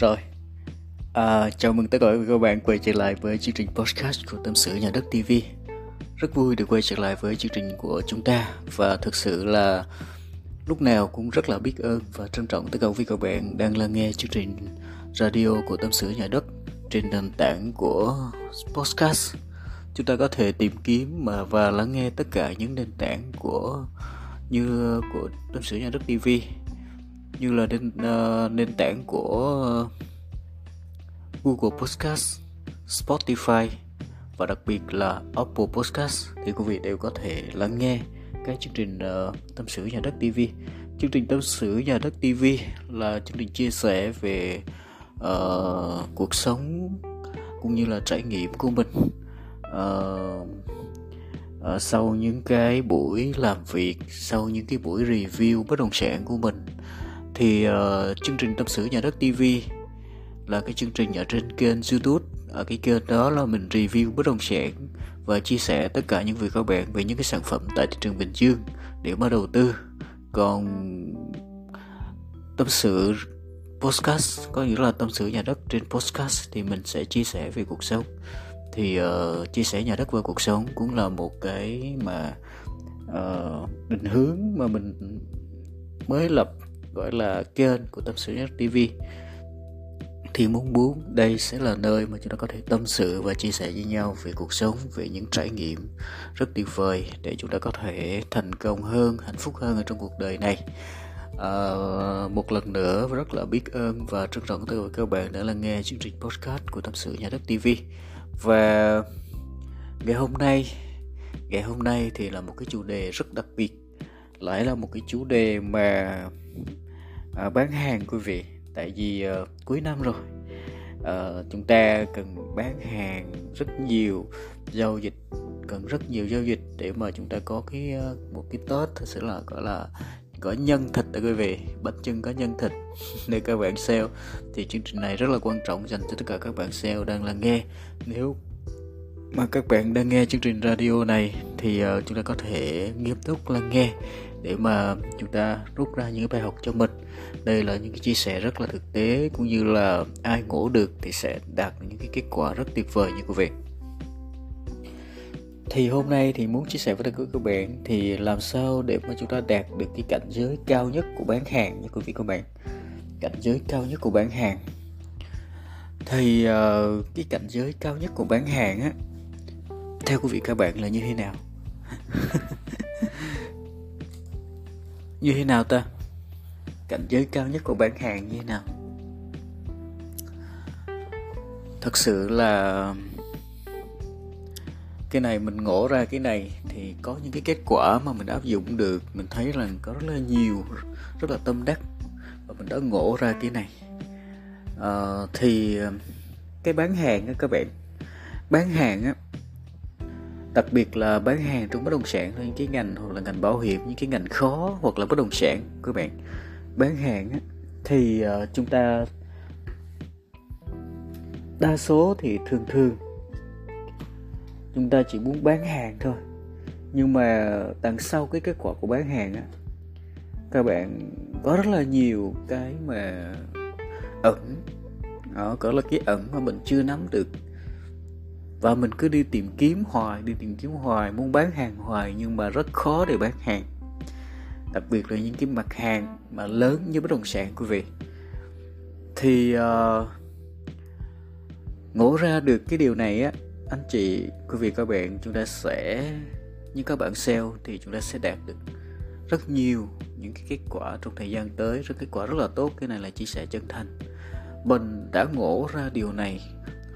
Rồi, à, chào mừng tất cả các bạn quay trở lại với chương trình podcast của Tâm sự Nhà đất TV Rất vui được quay trở lại với chương trình của chúng ta Và thực sự là lúc nào cũng rất là biết ơn và trân trọng tất cả quý các bạn đang lắng nghe chương trình radio của Tâm sự Nhà đất trên nền tảng của podcast. Chúng ta có thể tìm kiếm mà và lắng nghe tất cả những nền tảng của như của tâm sự nhà đất TV như là nền uh, nền tảng của ờ, Google Podcast, Spotify và đặc biệt là Apple Podcast thì quý vị đều có thể lắng nghe cái chương trình uh, tâm sự nhà đất TV. Chương trình tâm sự nhà đất TV là chương trình chia sẻ về uh, cuộc sống cũng như là trải nghiệm của mình uh, uh, sau những cái buổi làm việc sau những cái buổi review bất động sản của mình thì uh, chương trình tâm sự nhà đất TV là cái chương trình ở trên kênh YouTube. Ở cái kênh đó là mình review bất động sản và chia sẻ tất cả những việc các bạn về những cái sản phẩm tại thị trường Bình Dương để mà đầu tư. Còn tâm sự podcast có nghĩa là tâm sự nhà đất trên podcast thì mình sẽ chia sẻ về cuộc sống. Thì uh, chia sẻ nhà đất và cuộc sống cũng là một cái mà uh, định hướng mà mình mới lập gọi là kênh của tâm sự nhà đất TV thì muốn muốn đây sẽ là nơi mà chúng ta có thể tâm sự và chia sẻ với nhau về cuộc sống về những trải nghiệm rất tuyệt vời để chúng ta có thể thành công hơn hạnh phúc hơn ở trong cuộc đời này. À, một lần nữa rất là biết ơn và trân trọng tới các bạn đã lắng nghe chương trình podcast của tâm sự nhà đất TV và ngày hôm nay ngày hôm nay thì là một cái chủ đề rất đặc biệt lại là một cái chủ đề mà à, bán hàng quý vị. Tại vì à, cuối năm rồi à, chúng ta cần bán hàng rất nhiều giao dịch cần rất nhiều giao dịch để mà chúng ta có cái ờ, một cái tết thật sự là gọi là có nhân thịt đó quý vị bánh chân có nhân thịt. Để các bạn sale thì chương trình này rất là quan trọng dành cho tất cả các bạn sale đang là nghe. Nếu mà các bạn đang nghe chương trình radio này thì uh, chúng ta có thể nghiêm túc lắng nghe để mà chúng ta rút ra những bài học cho mình. Đây là những cái chia sẻ rất là thực tế cũng như là ai ngủ được thì sẽ đạt những cái kết quả rất tuyệt vời như quý vị. Thì hôm nay thì muốn chia sẻ với tất cả các bạn thì làm sao để mà chúng ta đạt được cái cảnh giới cao nhất của bán hàng như quý vị các bạn? Cảnh giới cao nhất của bán hàng. Thì uh, cái cảnh giới cao nhất của bán hàng á theo quý vị các bạn là như thế nào? như thế nào ta? Cảnh giới cao nhất của bán hàng như thế nào? Thật sự là cái này mình ngộ ra cái này thì có những cái kết quả mà mình áp dụng được mình thấy là có rất là nhiều rất là tâm đắc và mình đã ngộ ra cái này. À, thì ờ, cái bán hàng á các bạn bán hàng á đặc biệt là bán hàng trong bất động sản, những cái ngành hoặc là ngành bảo hiểm, những cái ngành khó hoặc là bất động sản, các bạn. Bán hàng thì ờ, chúng ta đa số thì thường thường chúng ta chỉ muốn bán hàng thôi. Nhưng mà đằng sau cái kết quả của bán hàng á, các bạn có rất là nhiều cái mà ẩn. Đó, có là cái ẩn mà mình chưa nắm được và mình cứ đi tìm kiếm hoài đi tìm kiếm hoài muốn bán hàng hoài nhưng mà rất khó để bán hàng. Đặc biệt là những cái mặt hàng mà lớn như bất động sản quý vị. Thì uh, ngộ ra được cái điều này á anh chị quý vị các bạn chúng ta sẽ như các bạn sale thì chúng ta sẽ đạt được rất nhiều những cái kết quả trong thời gian tới rất kết quả rất là tốt. Cái này là chia sẻ chân thành. Mình đã ngộ ra điều này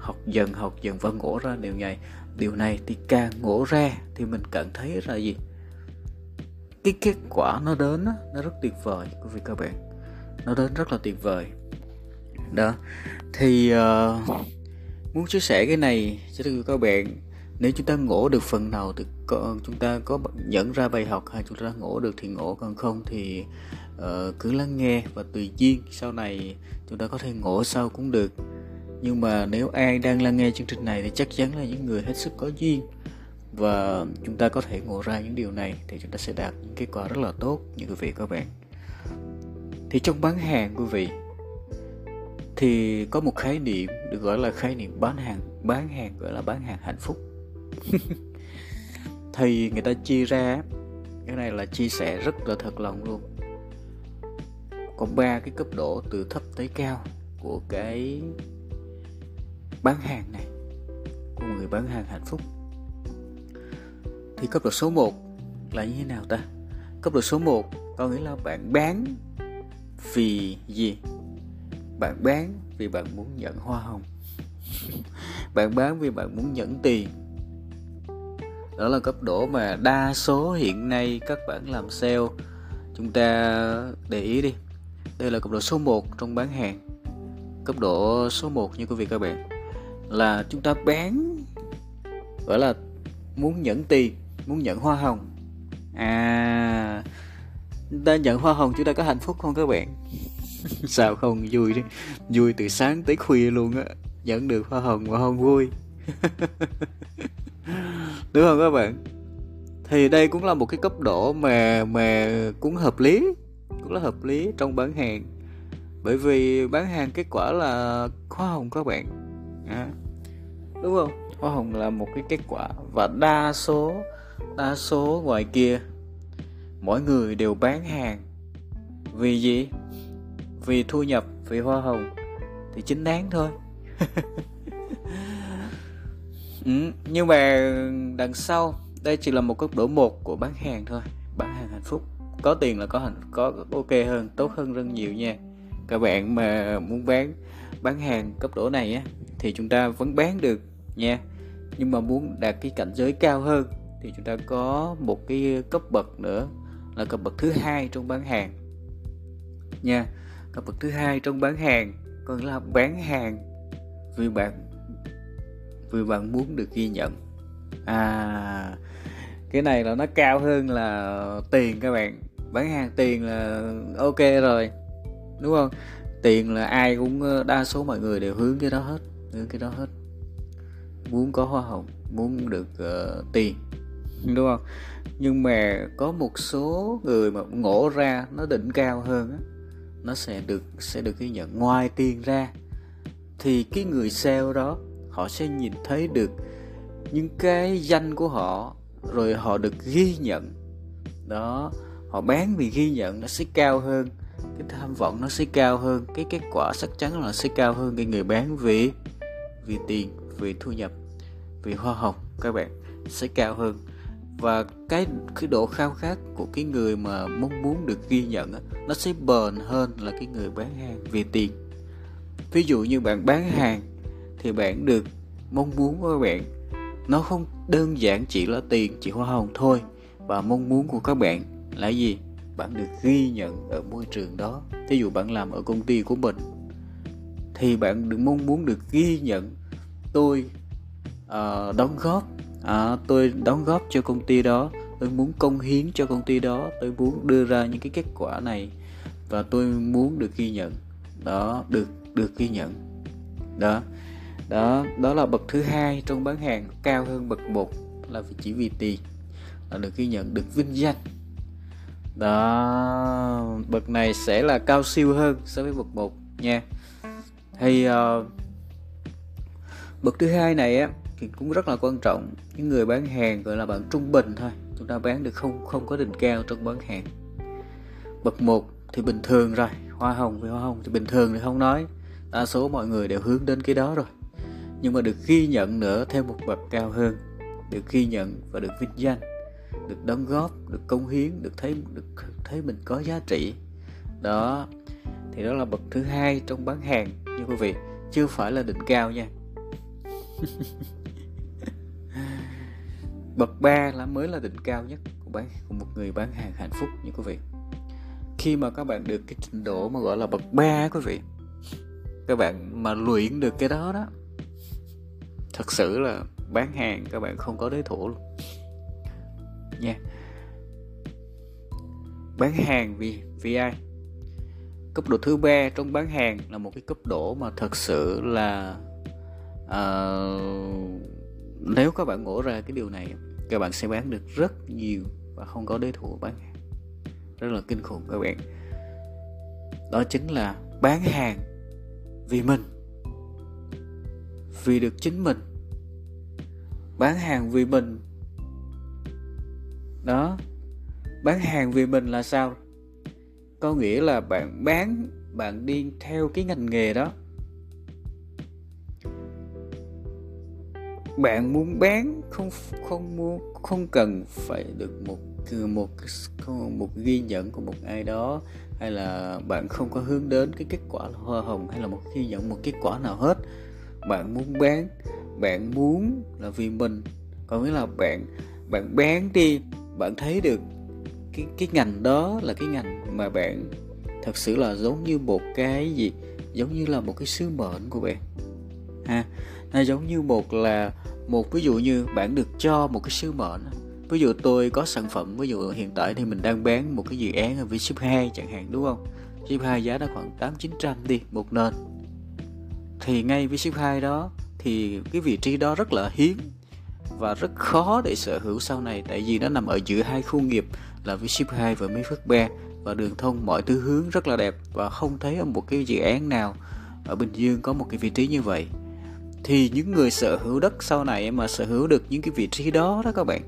học dần học dần và ngộ ra. Điều này điều này thì càng ngộ ra thì mình cảm thấy là gì? Cái kết quả nó đến nó rất tuyệt vời quý vị các bạn. Nó đến rất là tuyệt vời. Đó thì uh, muốn chia sẻ cái này cho các bạn nếu chúng ta ngộ được phần nào thì có, chúng ta có nhận ra bài học hay chúng ta ngộ được thì ngộ còn không thì uh, cứ lắng nghe và tùy duyên sau này chúng ta có thể ngộ sau cũng được nhưng mà nếu ai đang lắng nghe chương trình này thì chắc chắn là những người hết sức có duyên. Và chúng ta có thể ngộ ra những điều này thì chúng ta sẽ đạt những kết quả rất là tốt, như quý vị các bạn. Thì trong bán hàng, quý vị, thì có một khái niệm được gọi là khái niệm bán hàng bán hàng gọi là bán hàng hạnh phúc. Thì người ta chia ra, cái này là chia sẻ rất là thật lòng luôn. Có ba cái cấp độ từ thấp tới cao của cái bán hàng này, của người bán hàng hạnh phúc. Thì cấp độ số 1 là như thế nào ta? Cấp độ số 1 có nghĩa là bạn bán vì gì? Bạn bán vì bạn muốn nhận hoa hồng. Bạn bán vì bạn muốn nhận tiền. Đó là cấp độ mà đa số hiện nay các bạn làm sale. Chúng ta để ý đi. Đây là cấp độ số 1 trong bán hàng. Cấp độ số 1 như quý vị các bạn là chúng ta bán, gọi là muốn nhận tiền, muốn nhận hoa hồng. À chúng ta nhận hoa hồng chúng ta có hạnh phúc không các bạn? Sao không? Vui đi. Vui từ sáng tới khuya luôn á. Nhận được hoa hồng mà không vui. Đúng không các bạn? Thì đây cũng là một cái cấp độ mà mà cũng hợp lý, cũng là hợp lý trong bán hàng. Bởi vì bán hàng kết quả là hoa hồng các bạn à, đúng không? Hoa hồng là một cái kết quả và đa số đa số ngoài kia mỗi người đều bán hàng. Vì gì? Vì thu nhập vì hoa hồng. Thì chính đáng thôi. Ừ, nhưng mà đằng sau đây chỉ là một cấp độ một của bán hàng thôi. Bán hàng hạnh phúc. Có tiền là có hạnh có ok hơn tốt hơn rất nhiều nha. Các bạn mà muốn bán bán hàng cấp độ này á thì chúng ta vẫn bán được nha. Nhưng mà muốn đạt cái cảnh giới cao hơn thì chúng ta có một cái cấp bậc nữa là cấp bậc thứ hai trong bán hàng. Nha, cấp bậc thứ hai trong bán hàng còn là bán hàng vì bạn vì bạn muốn được ghi nhận. À cái này là nó cao hơn là tiền các bạn. Bán hàng tiền là ok rồi, đúng không? Tiền là ai cũng, đa số mọi người đều hướng cái đó hết hướng cái đó hết. Muốn có hoa hồng muốn được uh, tiền. Đúng không? Nhưng mà có một số người mà ngộ ra nó đỉnh cao hơn á nó sẽ được sẽ được ghi nhận ngoài tiền ra. Thì cái người sale đó họ sẽ nhìn thấy được những cái danh của họ rồi họ được ghi nhận. Đó họ bán vì ghi nhận nó sẽ cao hơn cái tham vọng nó sẽ cao hơn cái kết quả chắc chắn là sẽ cao hơn cái người bán vì vì tiền vì thu nhập vì hoa hồng, các bạn, sẽ cao hơn. Và cái cái độ khao khát của cái người mà mong muốn được ghi nhận nó sẽ bền hơn là cái người bán hàng vì tiền. Ví dụ như bạn bán hàng thì bạn được mong muốn của các bạn, nó không đơn giản chỉ là tiền, chỉ hoa hồng thôi. Và mong muốn của các bạn là gì? Bạn được ghi nhận ở môi trường đó. Ví dụ bạn làm ở công ty của mình thì bạn được mong muốn được ghi nhận. Tôi uh, đóng góp. Uh, tôi đóng góp cho công ty đó. Tôi muốn công hiến cho công ty đó. Tôi muốn đưa ra những cái kết quả này và tôi muốn được ghi nhận. Đó được được ghi nhận. Đó. Đó đó là bậc thứ hai trong bán hàng cao hơn bậc một là vì chỉ vì tiền là được ghi nhận được vinh danh. Đó bậc này sẽ là cao siêu hơn so với bậc một nha thì ờ, uh, bậc thứ hai này á thì cũng rất là quan trọng. Những người bán hàng gọi là bạn trung bình thôi. Chúng ta bán được không không có đỉnh cao trong bán hàng. Bậc một thì bình thường rồi hoa hồng với hoa hồng thì bình thường thì không nói. Đa số mọi người đều hướng đến cái đó rồi. Nhưng mà được ghi nhận nữa theo một bậc cao hơn. Được ghi nhận và được vinh danh được đóng góp được công hiến được thấy được thấy mình có giá trị. Đó thì đó là bậc thứ hai trong bán hàng như quý vị. Chưa phải là đỉnh cao nha. Bậc 3 là mới là đỉnh cao nhất của bán, của một người bán hàng hạnh phúc như quý vị. Khi mà các bạn được cái trình độ mà gọi là bậc 3 quý vị, các bạn mà luyện được cái đó đó, thật sự là bán hàng các bạn không có đối thủ luôn. Nha. Bán hàng vì vì ai? Cấp độ thứ ba trong bán hàng là một cái cấp độ mà thật sự là uh, nếu các bạn ngộ ra cái điều này các bạn sẽ bán được rất nhiều và không có đối thủ bán hàng. Rất là kinh khủng các bạn. Đó chính là bán hàng vì mình vì được chính mình. Bán hàng vì mình. Đó bán hàng vì mình là sao? Có nghĩa là bạn bán, bạn đi theo cái ngành nghề đó. Bạn muốn bán không không mua, không cần phải được một một một ghi nhận của một ai đó, hay là bạn không có hướng đến cái kết quả là hoa hồng, hay là một ghi nhận, một kết quả nào hết. Bạn muốn bán, bạn muốn là vì mình. Có nghĩa là bạn bạn bán đi, bạn thấy được cái cái ngành đó là cái ngành mà bạn thật sự là giống như một cái gì? Giống như là một cái sứ mệnh của bạn. Ha nó giống như một là một, ví dụ như bạn được cho một cái sứ mệnh ví dụ tôi có sản phẩm, ví dụ hiện tại thì mình đang bán một cái dự án ở ship 2 chẳng hạn, đúng không? Ship 2 giá nó khoảng tám chín trăm đi, một nền. Thì ngay với ship 2 đó, thì cái vị trí đó rất là hiếm và rất khó để sở hữu sau này, tại vì nó nằm ở giữa hai khu nghiệp là với ship 2 và Mỹ Phước 3 và đường thông, mọi thứ hướng rất là đẹp và không thấy ở một cái dự án nào ở Bình Dương có một cái vị trí như vậy. Thì những người sở hữu đất sau này mà sở hữu được những cái vị trí đó đó các bạn,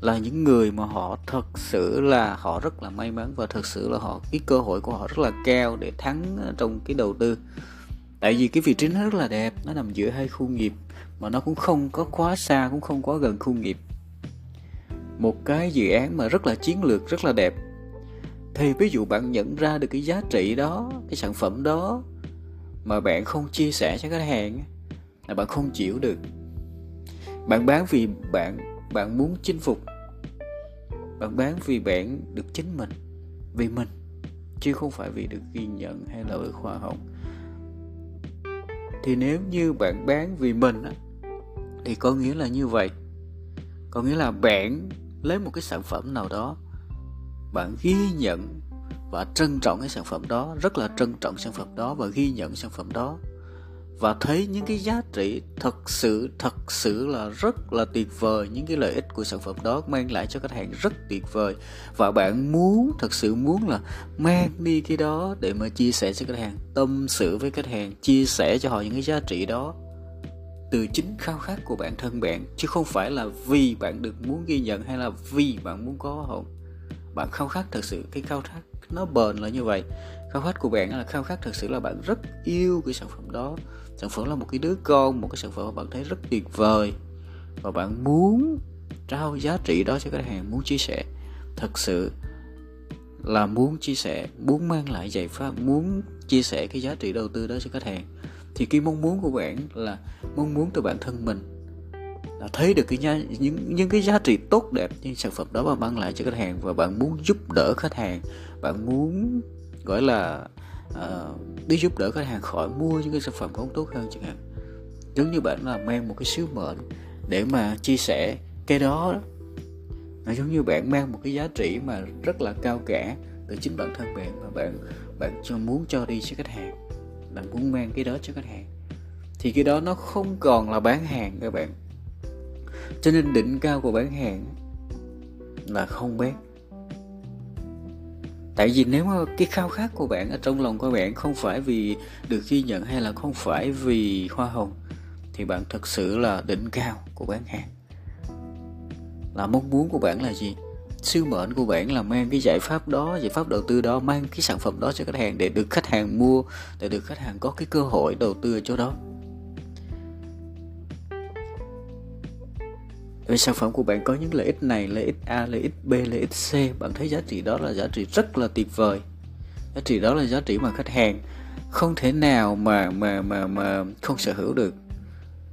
là những người mà họ thật sự là họ rất là may mắn và thật sự là họ, cái cơ hội của họ rất là cao để thắng trong cái đầu tư. Tại vì cái vị trí nó rất là đẹp, nó nằm giữa hai khu nghiệp mà nó cũng không có quá xa, cũng không quá gần khu nghiệp một cái dự án mà rất là chiến lược, rất là đẹp. Thì ví dụ bạn nhận ra được cái giá trị đó, cái sản phẩm đó mà bạn không chia sẻ cho khách hàng là bạn không chịu được. Bạn bán vì bạn bạn muốn chinh phục. Bạn bán vì bạn được chính mình, vì mình, chứ không phải vì được ghi nhận hay là được khoa hồng thì nếu như bạn bán vì mình thì có nghĩa là như vậy. Có nghĩa là bạn lấy một cái sản phẩm nào đó, bạn ghi nhận và trân trọng cái sản phẩm đó, rất là trân trọng sản phẩm đó và ghi nhận sản phẩm đó và thấy những cái giá trị thật sự thật sự là rất là tuyệt vời, những cái lợi ích của sản phẩm đó mang lại cho khách hàng rất tuyệt vời. Và bạn muốn, thật sự muốn là mang đi cái đó để mà chia sẻ cho khách hàng, tâm sự với khách hàng, chia sẻ cho họ những cái giá trị đó từ chính khao khát của bản thân bạn, chứ không phải là vì bạn được muốn ghi nhận hay là vì bạn muốn có hồn. Bạn khao khát thật sự, cái khao khát nó bền là như vậy. Khao khát của bạn là khao khát thật sự là bạn rất yêu cái sản phẩm đó. Sản phẩm là một cái đứa con, một cái sản phẩm mà bạn thấy rất tuyệt vời. Và bạn muốn trao giá trị đó cho khách hàng, muốn chia sẻ. Thật sự là muốn chia sẻ, muốn mang lại giải pháp, muốn chia sẻ cái giá trị đầu tư đó cho khách hàng thì cái mong muốn của bạn là mong muốn từ bản thân mình là thấy được cái giá, những những cái giá trị tốt đẹp những sản phẩm đó mà mang lại cho khách hàng. Và bạn muốn giúp đỡ khách hàng bạn muốn gọi là uh, đi giúp đỡ khách hàng khỏi mua những cái sản phẩm không tốt hơn chẳng hạn. Giống như bạn là mang một cái sứ mệnh để mà chia sẻ cái đó. Nó giống như bạn mang một cái giá trị mà rất là cao cả từ chính bản thân bạn mà bạn bạn cho muốn cho đi cho khách hàng bạn muốn mang cái đó cho khách hàng. Thì cái đó nó không còn là bán hàng các bạn. Cho nên đỉnh cao của bán hàng là không bán. Tại vì nếu mà cái khao khát của bạn ở trong lòng của bạn không phải vì được ghi nhận hay là không phải vì hoa hồng, thì bạn thật sự là đỉnh cao của bán hàng. Là mong muốn của bạn là gì? Sứ mệnh của bạn là mang cái giải pháp đó giải pháp đầu tư đó mang cái sản phẩm đó cho khách hàng để được khách hàng mua để được khách hàng có cái cơ hội đầu tư ở chỗ đó Vì sản phẩm của bạn có những lợi ích này, lợi ích A, lợi ích B, lợi ích C, bạn thấy giá trị đó là giá trị rất là tuyệt vời. Giá trị đó là giá trị mà khách hàng không thể nào mà mà mà mà không sở hữu được.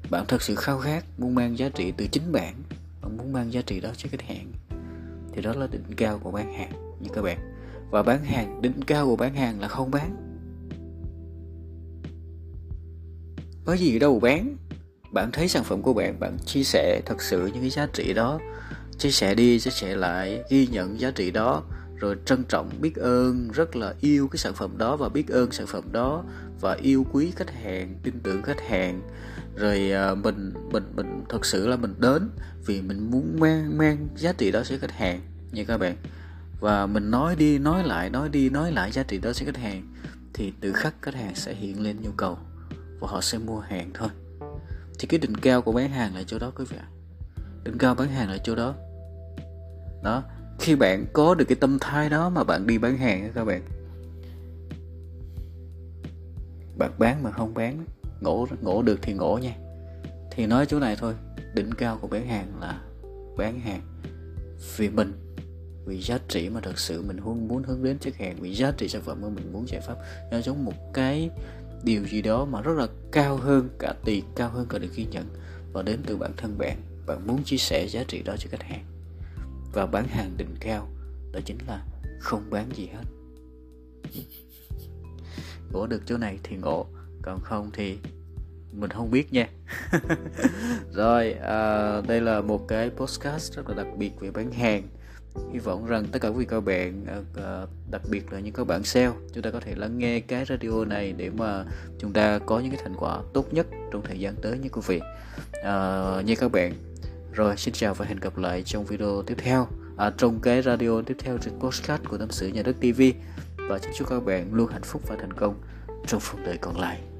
Bạn thật sự khao khát muốn mang giá trị từ chính bạn, bạn muốn mang giá trị đó cho khách hàng. Thì đó là đỉnh cao của bán hàng như các bạn. Và bán hàng, đỉnh cao của bán hàng là không bán. Có gì đâu bán. Bạn thấy sản phẩm của bạn bạn chia sẻ thật sự những cái giá trị đó. Chia sẻ đi chia sẻ lại ghi nhận giá trị đó. Rồi trân trọng biết ơn rất là yêu cái sản phẩm đó và biết ơn sản phẩm đó. Và yêu quý khách hàng tin tưởng khách hàng rồi ờ, mình mình mình thật sự là mình đến vì mình muốn mang mang giá trị đó cho khách hàng nha các bạn. Và mình nói đi, nói lại, nói đi, nói lại giá trị đó cho khách hàng thì tự khắc khách hàng sẽ hiện lên nhu cầu và họ sẽ mua hàng thôi. Thì cái đỉnh cao của bán hàng là chỗ đó quý vị ạ. Đỉnh cao bán hàng là chỗ đó. Đó, khi bạn có được cái tâm thái đó mà bạn đi bán hàng các bạn. Bạn bán mà không bán ngủ ngủ được thì ngủ nha. Thì nói chỗ này thôi, đỉnh cao của bán hàng là bán hàng vì mình, vì giá trị mà thật sự mình muốn muốn hướng đến khách hàng, vì giá trị sản phẩm mà mình muốn giải pháp. Nó giống một cái điều gì đó mà rất là cao hơn cả tiền cao hơn cả được ghi nhận và đến từ bản thân bạn. Bạn muốn chia sẻ giá trị đó cho khách hàng. Và bán hàng đỉnh cao, đó chính là không bán gì hết. Ngộ được chỗ này thì ngộ còn không thì mình không biết nha. Rồi à, đây là một cái podcast rất là đặc biệt về bán hàng. Hy vọng rằng tất cả quý các bạn ờ, ờ, đặc biệt là những các bạn sale chúng ta có thể lắng nghe cái radio này để mà chúng ta có những cái thành quả tốt nhất trong thời gian tới như quý vị. À, như các bạn. Rồi xin chào và hẹn gặp lại trong video tiếp theo. À, trong cái radio tiếp theo trên podcast của tâm sự nhà đất TV và chúc các bạn luôn hạnh phúc và thành công trong phần đời còn lại.